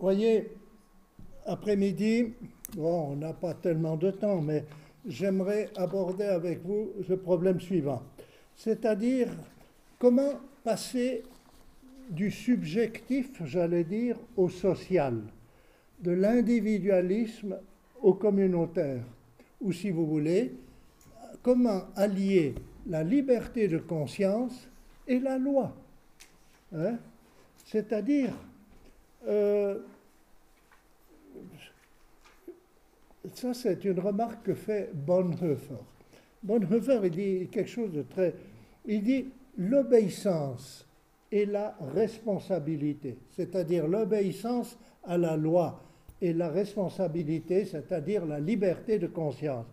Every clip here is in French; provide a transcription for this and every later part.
voyez, après-midi, bon, on n'a pas tellement de temps, mais j'aimerais aborder avec vous le problème suivant. C'est-à-dire, comment passer du subjectif, j'allais dire, au social, de l'individualisme au communautaire, ou si vous voulez, comment allier la liberté de conscience et la loi. Hein? C'est-à-dire, euh, ça c'est une remarque que fait Bonhoeffer. Bonhoeffer, il dit quelque chose de très... Il dit l'obéissance et la responsabilité, c'est-à-dire l'obéissance à la loi et la responsabilité, c'est-à-dire la liberté de conscience,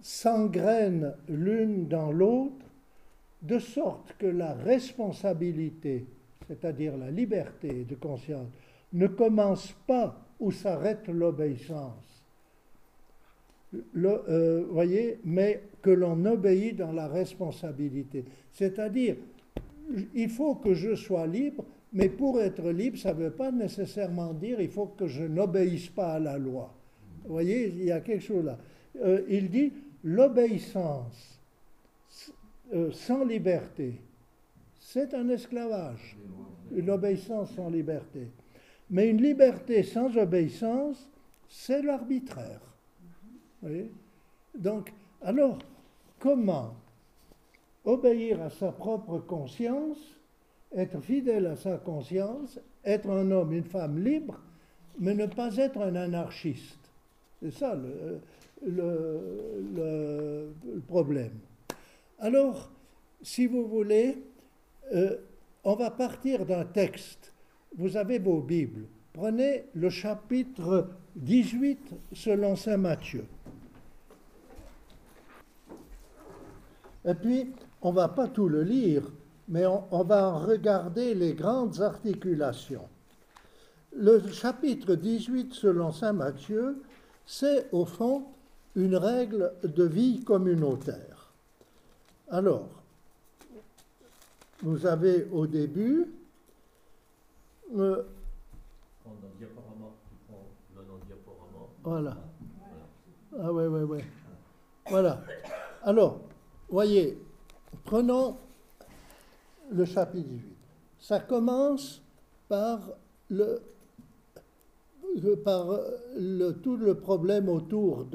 s'engrènent l'une dans l'autre, de sorte que la responsabilité, c'est-à-dire la liberté de conscience, ne commence pas où s'arrête l'obéissance. Euh, voyez, mais que l'on obéit dans la responsabilité. C'est-à-dire, il faut que je sois libre, mais pour être libre, ça ne veut pas nécessairement dire il faut que je n'obéisse pas à la loi. Vous voyez, il y a quelque chose là. Euh, il dit l'obéissance euh, sans liberté, c'est un esclavage. Une obéissance sans liberté. Mais une liberté sans obéissance, c'est l'arbitraire. Donc, alors, comment obéir à sa propre conscience, être fidèle à sa conscience, être un homme, une femme libre, mais ne pas être un anarchiste? C'est ça le, problème. Alors, si vous voulez, euh, on va partir d'un texte. Vous avez vos Bibles. Prenez le chapitre 18 selon Saint Matthieu. Et puis, on ne va pas tout le lire, mais on, va regarder les grandes articulations. Le chapitre 18 selon Saint Matthieu, c'est au fond une règle de vie communautaire. Alors, vous avez au début... Euh, voilà. Ah ouais, ouais, ouais. Voilà. Alors, voyez, prenons le chapitre 18. Ça commence par le, par le, tout le problème autour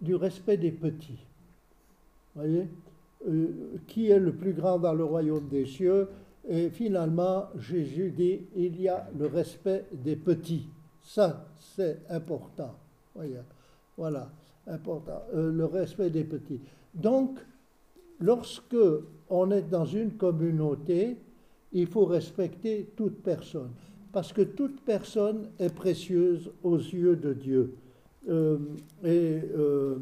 du respect des petits. Voyez euh, Qui est le plus grand dans le royaume des cieux? Et finalement, Jésus dit il y a le respect des petits. Ça, c'est important. Voyez Voilà important, euh, le respect des petits. Donc, lorsque on est dans une communauté, il faut respecter toute personne, parce que toute personne est précieuse aux yeux de Dieu. Euh, et euh,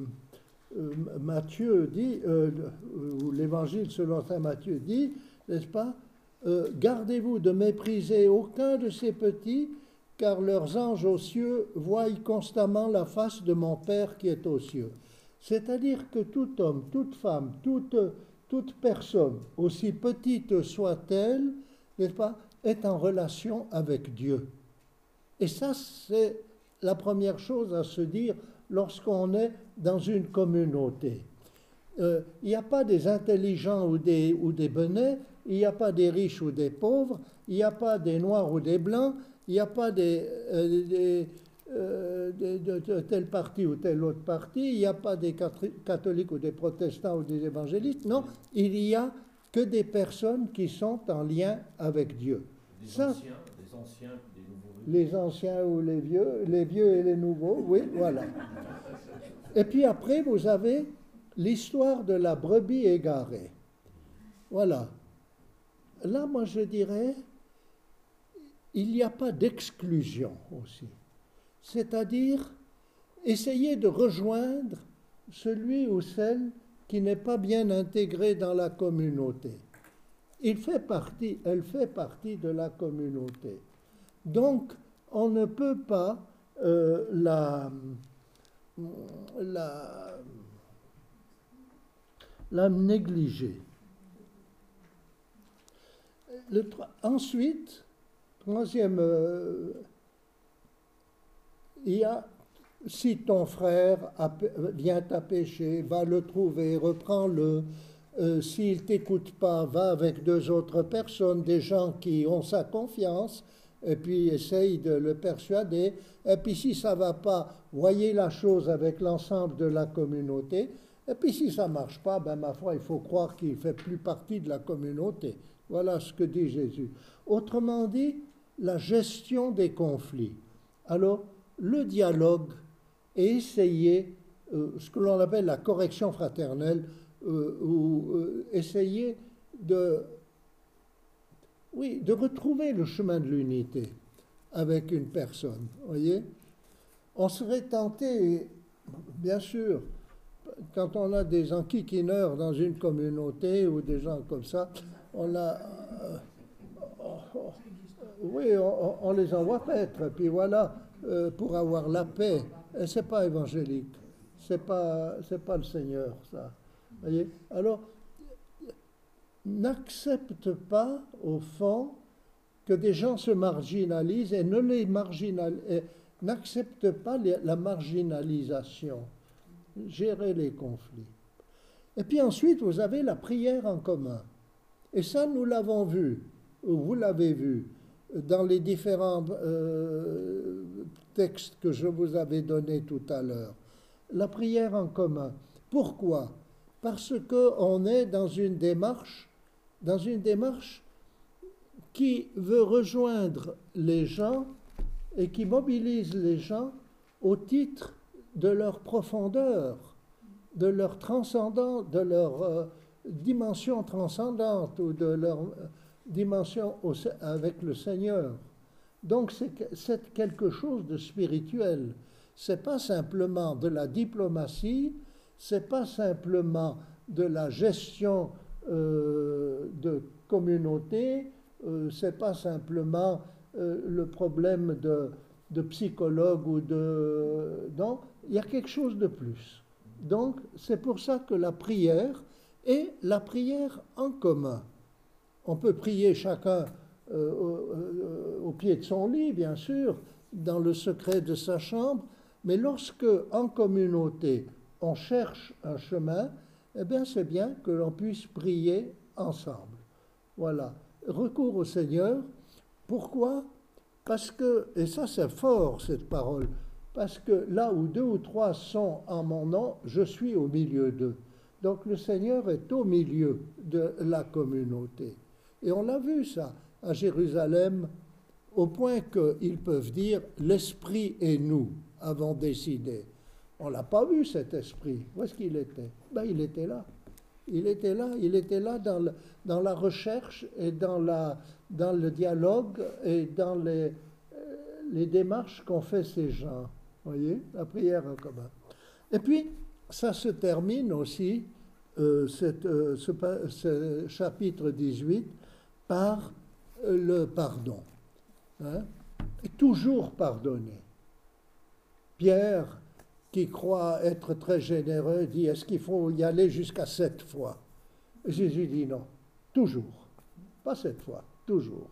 Matthieu dit, ou l'Évangile selon saint Matthieu dit, n'est-ce pas, gardez-vous de mépriser aucun de ces petits, car leurs anges aux cieux voient constamment la face de mon Père qui est aux cieux. C'est-à-dire que tout homme, toute femme, toute, toute personne, aussi petite soit-elle, n'est-ce pas, est en relation avec Dieu. Et ça, c'est la première chose à se dire lorsqu'on est dans une communauté. Euh, il n'y a pas des intelligents ou des, ou des benets, il n'y a pas des riches ou des pauvres, il n'y a pas des noirs ou des blancs, il n'y a pas des, euh, euh, de, tel parti ou tel autre parti, il n'y a pas des catholiques ou des protestants ou des évangélistes, non, il n'y a que des personnes qui sont en lien avec Dieu. Des anciens, des anciens, des nouveaux. Les anciens ou les vieux, les vieux et les nouveaux, oui, voilà. Et puis après, vous avez l'histoire de la brebis égarée. Voilà. Là, moi, je dirais, il n'y a pas d'exclusion aussi. C'est-à-dire essayer de rejoindre celui ou celle qui n'est pas bien intégré dans la communauté. Il fait partie, elle fait partie de la communauté. Donc, on ne peut pas euh, la, négliger. Ensuite, Troisième, euh, il y a si ton frère vient à pécher, va le trouver, reprends-le. Euh, s'il t'écoute pas, va avec deux autres personnes, des gens qui ont sa confiance, et puis essaye de le persuader. Et puis si ça va pas, voyez la chose avec l'ensemble de la communauté. Et puis si ça marche pas, ben ma foi, il faut croire qu'il fait plus partie de la communauté. Voilà ce que dit Jésus. Autrement dit, la gestion des conflits. Alors, le dialogue et essayer euh, ce que l'on appelle la correction fraternelle, euh, ou euh, essayer de, oui, de retrouver le chemin de l'unité avec une personne. Voyez, on serait tenté, bien sûr, quand on a des enquiquineurs dans une communauté ou des gens comme ça, on a, oui, on, les envoie paître, puis voilà, pour avoir la paix c'est pas évangélique. C'est pas, pas le Seigneur, ça. Alors, n'accepte pas, au fond, que des gens se marginalisent et ne les. N'accepte pas la marginalisation. Gérer les conflits. Et puis ensuite, vous avez la prière en commun. Et ça, nous l'avons vu, ou vous l'avez vu, dans les différents euh, texte que je vous avais donné tout à l'heure. La prière en commun. Pourquoi? Parce qu'on est dans une démarche, dans une démarche qui veut rejoindre les gens et qui mobilise les gens au titre de leur profondeur, de leur transcendant, de leur euh, dimension transcendante ou de leur dimension avec le Seigneur. Donc c'est quelque chose de spirituel. C'est pas simplement de la diplomatie, c'est pas simplement de la gestion euh, de communauté, euh, c'est pas simplement euh, le problème de, de, psychologue ou de. Non, il y a quelque chose de plus. Donc c'est pour ça que la prière est la prière en commun. On peut prier chacun euh, euh, au, pied de son lit, bien sûr, dans le secret de sa chambre, mais lorsque, en communauté, on cherche un chemin, eh bien, c'est bien que l'on puisse prier ensemble. Voilà. Recours au Seigneur. Pourquoi? Parce que, et ça c'est fort cette parole, parce que là où deux ou trois sont en mon nom, je suis au milieu d'eux. Donc le Seigneur est au milieu de la communauté. Et on l'a vu ça à Jérusalem au point qu'ils peuvent dire l'esprit et nous avons décidé. On l'a pas vu cet esprit. Où est-ce qu'il était? Ben, Il était là. Il était là, il était là dans, dans la recherche et dans, la, dans le dialogue et dans les, euh, les démarches qu'ont fait ces gens. Voyez, la prière en commun. Et puis, ça se termine aussi, euh, cette, euh, ce, ce, chapitre 18, par le pardon. Hein, toujours pardonner. Pierre, qui croit être très généreux, dit est-ce qu'il faut y aller jusqu'à sept fois? Jésus dit non, toujours. Pas sept fois, toujours.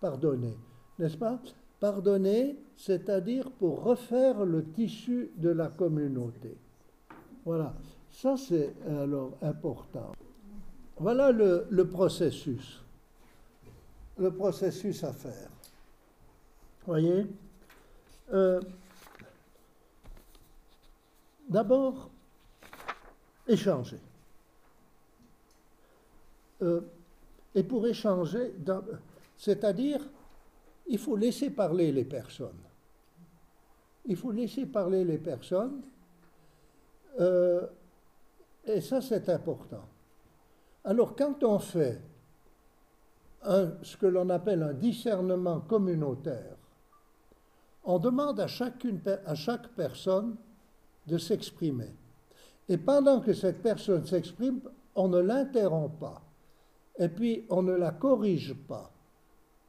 Pardonner, n'est-ce pas? Pardonner, c'est-à-dire pour refaire le tissu de la communauté. Voilà, ça c'est alors important. Voilà le processus le processus à faire. Voyez euh, D'abord, échanger. Euh, et pour échanger, c'est-à-dire, il faut laisser parler les personnes. Il faut laisser parler les personnes. Euh, et ça, c'est important. Alors, quand on fait ce que l'on appelle un discernement communautaire. On demande à, chacune, à chaque personne de s'exprimer. Et pendant que cette personne s'exprime, on ne l'interrompt pas. Et puis on ne la corrige pas.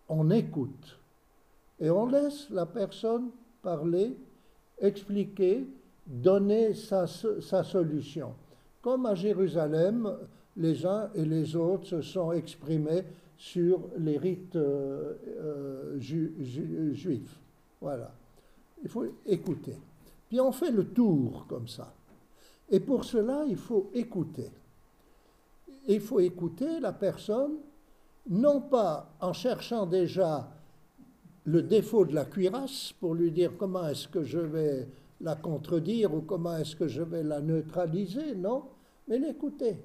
On écoute. Et on laisse la personne parler, expliquer, donner sa, sa solution. Comme à Jérusalem, les uns et les autres se sont exprimés sur les rites euh, euh, juif. Voilà. Il faut écouter. Puis on fait le tour comme ça. Et pour cela, il faut écouter. Il faut écouter la personne, non pas en cherchant déjà le défaut de la cuirasse pour lui dire comment est-ce que je vais la contredire ou comment est-ce que je vais la neutraliser, non, mais l'écouter.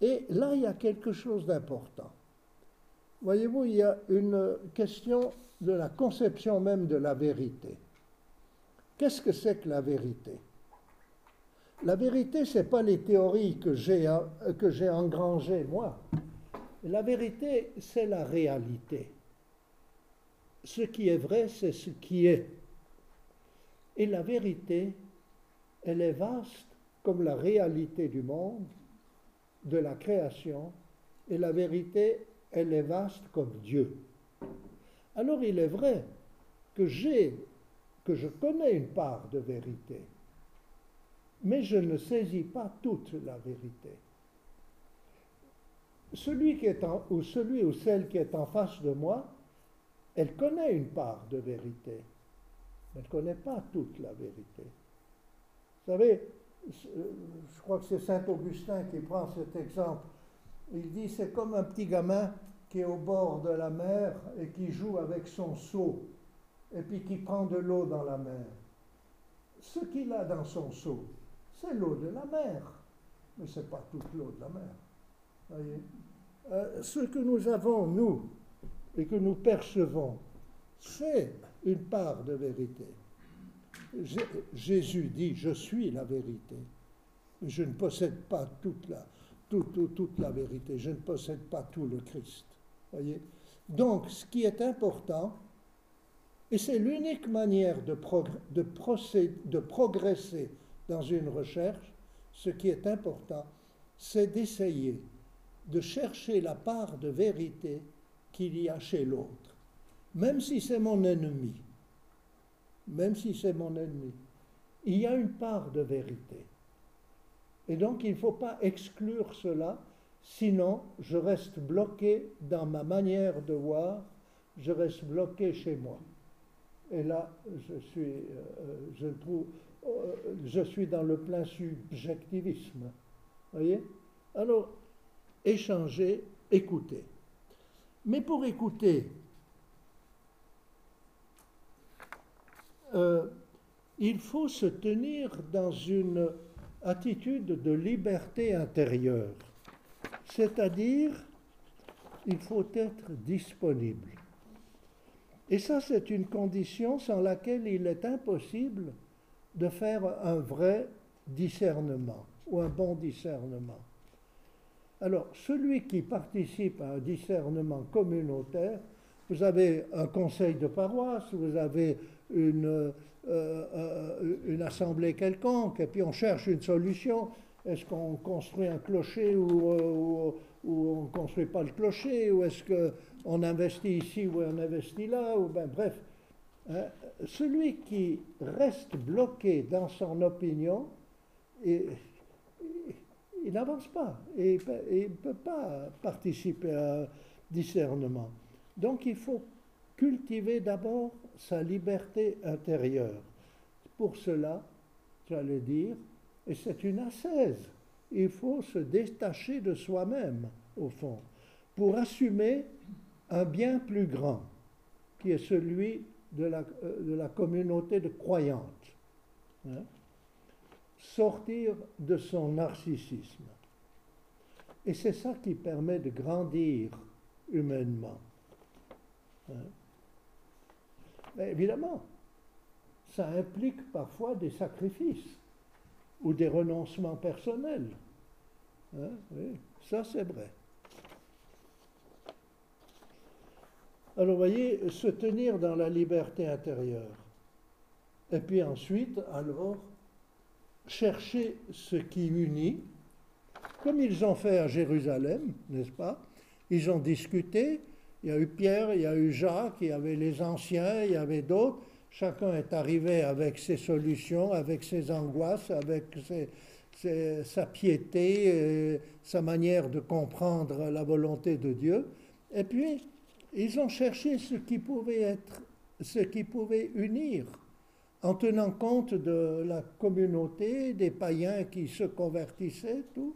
Et là, il y a quelque chose d'important. Voyez-vous, il y a une question de la conception même de la vérité. Qu'est-ce que c'est que la vérité? La vérité, ce n'est pas les théories que j'ai, que j'ai engrangées, moi. La vérité, c'est la réalité. Ce qui est vrai, c'est ce qui est. Et la vérité, elle est vaste comme la réalité du monde, de la création, et la vérité, elle est vaste comme Dieu. Alors il est vrai que j'ai, que je connais une part de vérité, mais je ne saisis pas toute la vérité. Celui qui est en, ou celui ou celle qui est en face de moi, elle connaît une part de vérité, mais elle ne connaît pas toute la vérité. Vous savez, je crois que c'est Saint Augustin qui prend cet exemple. Il dit c'est comme un petit gamin qui est au bord de la mer et qui joue avec son seau et puis qui prend de l'eau dans la mer. Ce qu'il a dans son seau, c'est l'eau de la mer, mais ce n'est pas toute l'eau de la mer. Euh, ce que nous avons, nous, et que nous percevons, c'est une part de vérité. Jésus dit, je suis la vérité. Je ne possède pas toute la, vérité, je ne possède pas tout le Christ. Voyez? Donc, ce qui est important, et c'est l'unique manière de, de, de progresser dans une recherche, ce qui est important, c'est d'essayer de chercher la part de vérité qu'il y a chez l'autre, même si c'est mon ennemi, même si c'est mon ennemi. Il y a une part de vérité. Et donc il ne faut pas exclure cela, sinon je reste bloqué dans ma manière de voir, je reste bloqué chez moi. Et là, je suis, euh, trouve, euh, je suis dans le plein subjectivisme. Voyez? Alors, échanger, écouter. Mais pour écouter, euh, il faut se tenir dans une attitude de liberté intérieure, c'est-à-dire il faut être disponible. Et ça, c'est une condition sans laquelle il est impossible de faire un vrai discernement ou un bon discernement. Alors, celui qui participe à un discernement communautaire, vous avez un conseil de paroisse, vous avez une, euh, euh, une assemblée quelconque, et puis on cherche une solution. Est-ce qu'on construit un clocher ou, euh, on ne construit pas le clocher, ou est-ce qu'on investit ici ou on investit là, ou ben bref. Hein, celui qui reste bloqué dans son opinion, il n'avance pas et il ne peut pas participer à un discernement. Donc il faut cultiver d'abord sa liberté intérieure. Pour cela, j'allais dire, et c'est une ascèse, il faut se détacher de soi-même, au fond, pour assumer un bien plus grand, qui est celui de la, euh, communauté de croyantes. Hein sortir de son narcissisme. Et c'est ça qui permet de grandir humainement. Hein. Évidemment, ça implique parfois des sacrifices ou des renoncements personnels. Hein, ça c'est vrai. Alors vous voyez, se tenir dans la liberté intérieure. Et puis ensuite, alors, chercher ce qui unit, comme ils ont fait à Jérusalem, n'est-ce pas? Ils ont discuté, il y a eu Pierre, il y a eu Jacques, il y avait les anciens, il y avait d'autres. Chacun est arrivé avec ses solutions, avec ses angoisses, avec sa piété, sa manière de comprendre la volonté de Dieu. Et puis, Ils ont cherché ce qui pouvait être, ce qui pouvait unir, en tenant compte de la communauté, des païens qui se convertissaient, tout.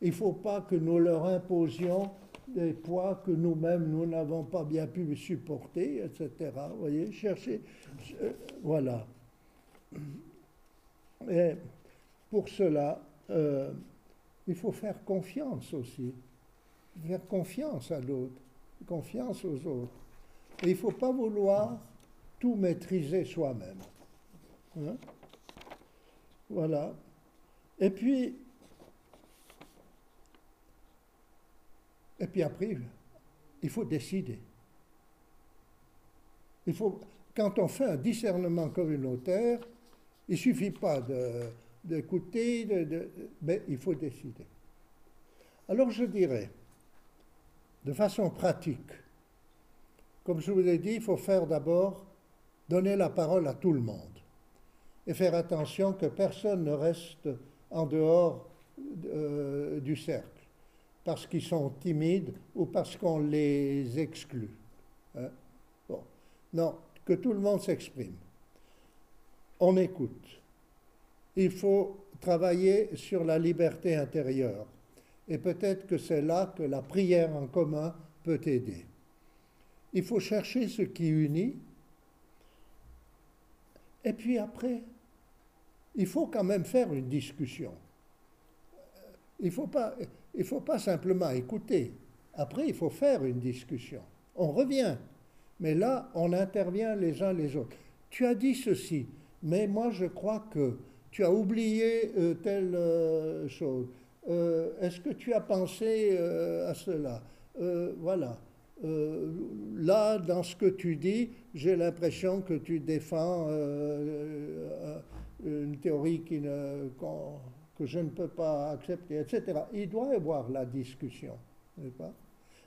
Il ne faut pas que nous leur imposions des poids que nous-mêmes, nous n'avons pas bien pu supporter, etc. Vous voyez, chercher. euh, voilà. Et pour cela, euh, il faut faire confiance aussi. Faire confiance à l'autre, confiance aux autres. Et il ne faut pas vouloir tout maîtriser soi-même. Hein? Voilà. Et puis, et puis après, il faut décider. Il faut, quand on fait un discernement communautaire, il ne suffit pas d'écouter, de, de- mais il faut décider. Alors je dirais, de façon pratique, comme je vous ai dit, il faut faire d'abord donner la parole à tout le monde et faire attention que personne ne reste en dehors euh, du cercle parce qu'ils sont timides ou parce qu'on les exclut. hein. Non, que tout le monde s'exprime. On écoute. Il faut travailler sur la liberté intérieure. Et peut-être que c'est là que la prière en commun peut aider. Il faut chercher ce qui unit. Et puis après, il faut quand même faire une discussion. Il ne faut, pas- il faut pas simplement écouter. Après, il faut faire une discussion. On revient. Mais là, on intervient les uns les autres. Tu as dit ceci, mais moi je crois que tu as oublié euh, telle euh, chose. Euh, Est-ce que tu as pensé à cela? Voilà. Là, dans ce que tu dis, j'ai l'impression que tu défends une théorie qui ne- que je ne peux pas accepter, etc. Il doit y avoir la discussion, pas?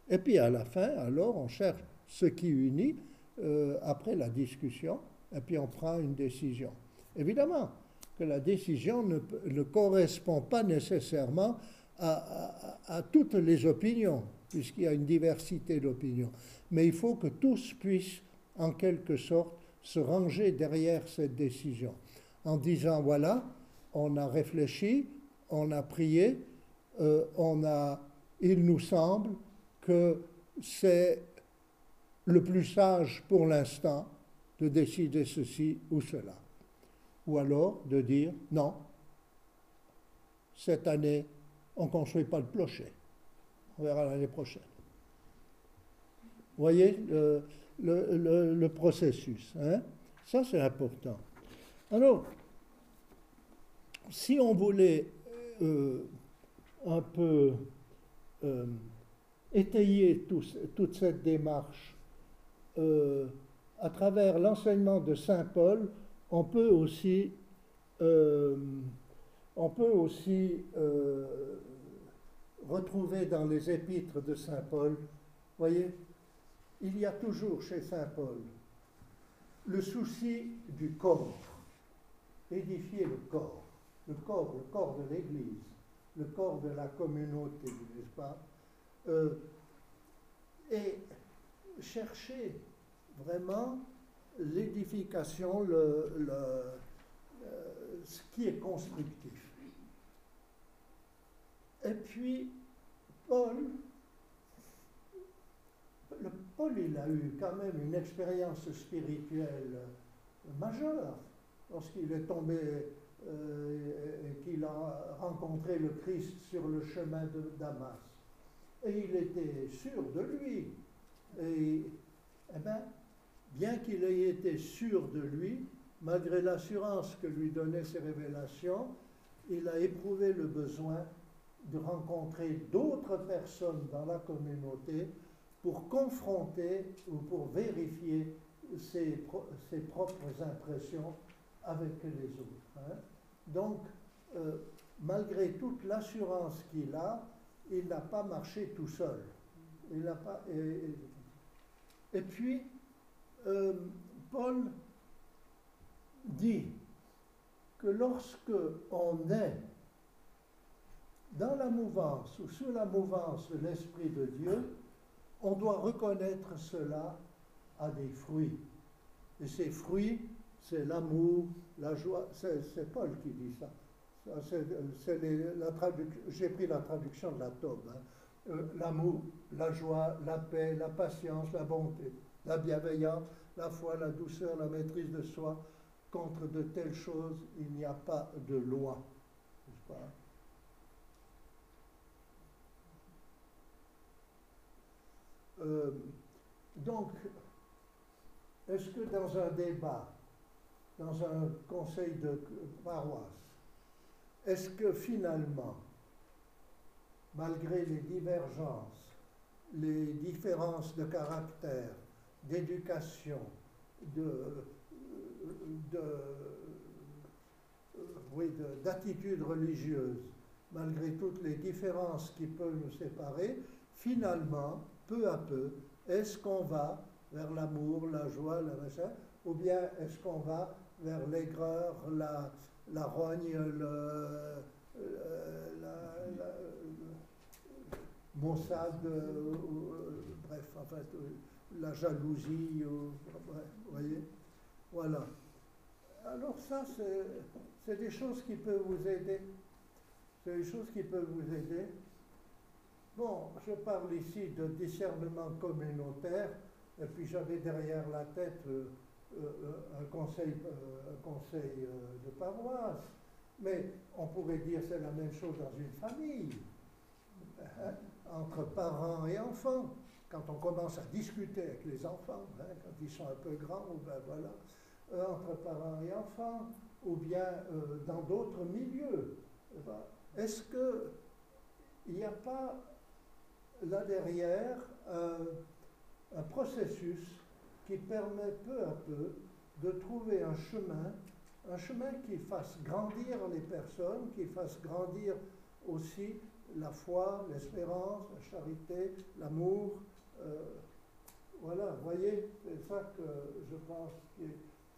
Et puis à la fin, alors, on cherche ce qui unit euh, après la discussion, et puis on prend une décision. Évidemment que la décision ne, correspond pas nécessairement à toutes les opinions, puisqu'il y a une diversité d'opinions. Mais il faut que tous puissent, en quelque sorte, se ranger derrière cette décision, en disant, voilà, on a réfléchi, on a prié, euh, on a, il nous semble que c'est le plus sage pour l'instant de décider ceci ou cela. Ou alors de dire non, cette année, on ne construit pas le clocher. On verra l'année prochaine. Vous voyez le, processus. hein? Ça, c'est important. Alors, si on voulait euh, un peu euh, étayer toute cette démarche euh, à travers l'enseignement de Saint Paul, on peut aussi, on peut aussi retrouver dans les épîtres de Saint Paul, voyez, il y a toujours chez Saint Paul le souci du corps, édifier le corps, le corps, le corps de l'Église, le corps de la communauté, n'est-ce pas Euh, Et chercher vraiment l'édification, euh, ce qui est constructif. Et puis, Paul, le Paul, il a eu quand même une expérience spirituelle majeure lorsqu'il est tombé euh, qu'il a rencontré le Christ sur le chemin de Damas. Et il était sûr de lui. Et, eh ben, bien qu'il ait été sûr de lui, malgré l'assurance que lui donnaient ses révélations, il a éprouvé le besoin de rencontrer d'autres personnes dans la communauté pour confronter ou pour vérifier ses propres impressions avec les autres. hein. Donc, euh, malgré toute l'assurance qu'il a, il n'a pas marché tout seul. Et puis, euh, Paul dit que lorsque on est dans la mouvance ou sous la mouvance de l'Esprit de Dieu, on doit reconnaître cela à des fruits. Et ces fruits, c'est l'amour, la joie. C'est Paul qui dit ça. J'ai pris la traduction de la Tobe. Hein. Euh, l'amour, la joie, la paix, la patience, la bonté, la bienveillance, la foi, la douceur, la maîtrise de soi. Contre de telles choses, il n'y a pas de loi. Euh, donc, est-ce que dans un débat, dans un conseil de paroisse, est-ce que finalement, malgré les divergences, les différences de caractère, d'éducation, de, d'attitude religieuse, malgré toutes les différences qui peuvent nous séparer, finalement, peu à peu, est-ce qu'on va vers l'amour, la joie, la machin, ou bien est-ce qu'on va vers l'aigreur, la, la rogne, le, maussade, euh, bref, en fait, la jalousie, vous voyez? Voilà. Alors ça, c'est des choses qui peuvent vous aider. C'est des choses qui peuvent vous aider. Bon, je parle ici de discernement communautaire, et puis j'avais derrière la tête euh, euh, un conseil, un conseil de paroisse. Mais on pourrait dire c'est la même chose dans une famille, hein, entre parents et enfants quand on commence à discuter avec les enfants, hein, quand ils sont un peu grands, ben voilà, euh, entre parents et enfants, ou bien euh, dans d'autres milieux. Est-ce qu'il n'y a pas là derrière un processus qui permet peu à peu de trouver un chemin, un chemin qui fasse grandir les personnes, qui fasse grandir aussi la foi, l'espérance, la charité, l'amour, euh, voilà, vous voyez, c'est ça que je pense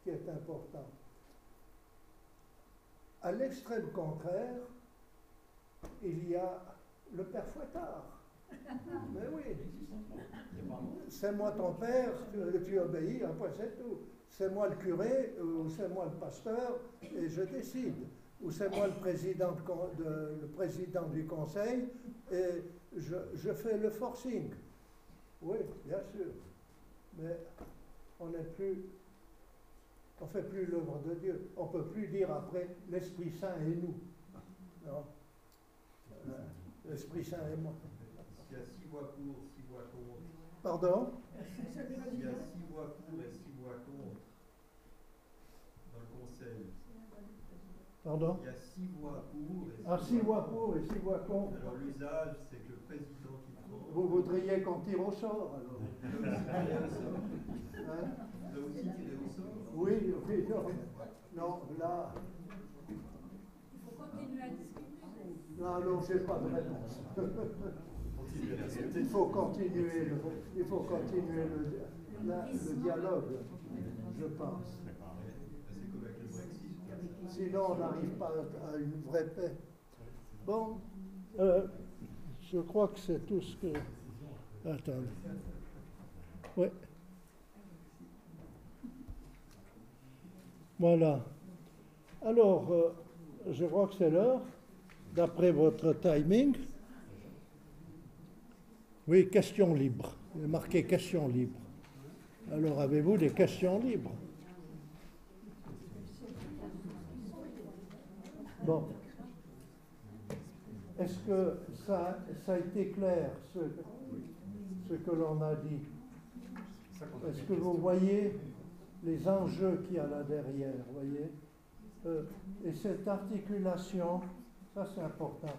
qui est, important. À l'extrême contraire, il y a le père fouettard. Mais oui, c'est moi ton père, tu obéis, après c'est tout. C'est moi le curé, ou c'est moi le pasteur, et je décide. Ou c'est moi le président, du conseil, et je, fais le forcing. Oui, bien sûr. Mais on n'est plus, on fait plus l'œuvre de Dieu. On ne peut plus dire après l'Esprit Saint et nous. Non. L'Esprit Saint et moi. Il y a six voix pour, six voix contre. Pardon? Il y a six voix pour et six voix contre dans le conseil. Pardon? Il y a six voix pour et six, ah, six voix pour et six voix contre. Alors l'usage, c'est que le président qui prend. Vous voudriez qu'on tire au sort alors hein? Aussi tirer au sort Oui, oui, non. Non, là. Il faut continuer à discuter. Non, non, je n'ai pas de réponse. il faut continuer le, il faut continuer le dialogue, je pense. Sinon, on n'arrive pas à une vraie paix. Bon, euh, je crois que c'est tout ce que. Attendez. Oui. Voilà. Alors, euh, je crois que c'est l'heure, d'après votre timing. Oui, questions libres. Il marqué questions libres. Alors, avez-vous des questions libres? Bon. Est-ce que ça, ça, a été clair, ce, ce que l'on a dit? Est-ce que vous voyez les enjeux qu'il y a là derrière, voyez? Euh, Et cette articulation, ça c'est important,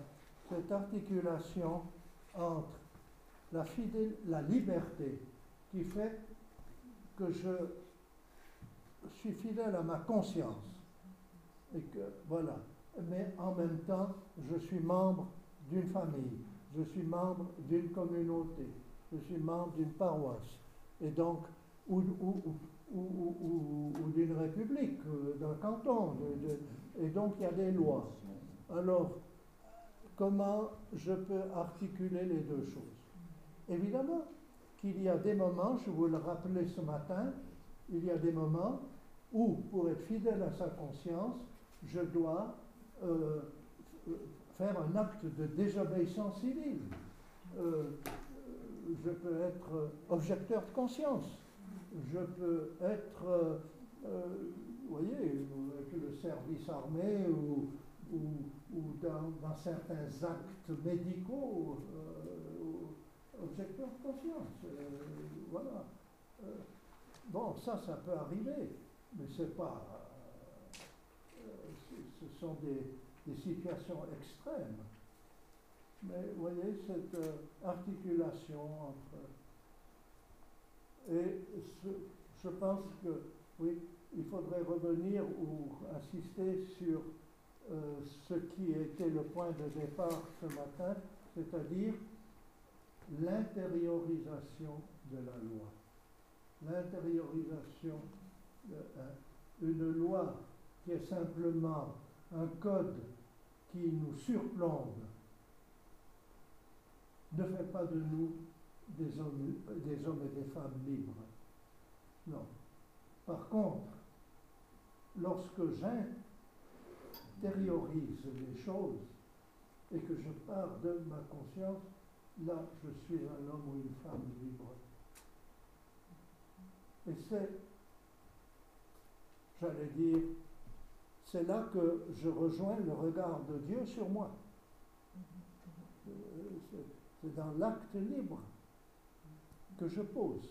cette articulation entre la, fidèle, la liberté qui fait que je suis fidèle à ma conscience. Et que voilà, mais en même temps, je suis membre d'une famille, je suis membre d'une communauté, je suis membre d'une paroisse, et donc, ou, d'une république, euh, d'un canton, et donc il y a des lois. Alors, comment je peux articuler les deux choses? Évidemment qu'il y a des moments, je vous le rappelais ce matin, il y a des moments où, pour être fidèle à sa conscience, je dois euh, faire un acte de désobéissance civile. Euh, je peux être objecteur de conscience. Je peux être, euh, vous voyez, avec le service armé ou, dans, certains actes médicaux, objecteur de conscience. Euh, voilà. Euh, bon, ça, ça peut arriver, mais c'est pas. euh, ce- ce sont des, situations extrêmes. Mais vous voyez, cette euh, articulation entre. Et je pense que, oui, il faudrait revenir ou insister sur euh, ce qui était le point de départ ce matin, c'est-à-dire l'intériorisation de la loi. L'intériorisation, euh, une loi qui est simplement un code qui nous surplombe ne fait pas de nous des hommes, des hommes et des femmes libres. Non. Par contre, lorsque j'intériorise les choses et que je pars de ma conscience, là, je suis un homme ou une femme libre. Et c'est, j'allais dire, c'est là que je rejoins le regard de Dieu sur moi. C'est dans l'acte libre que je pose.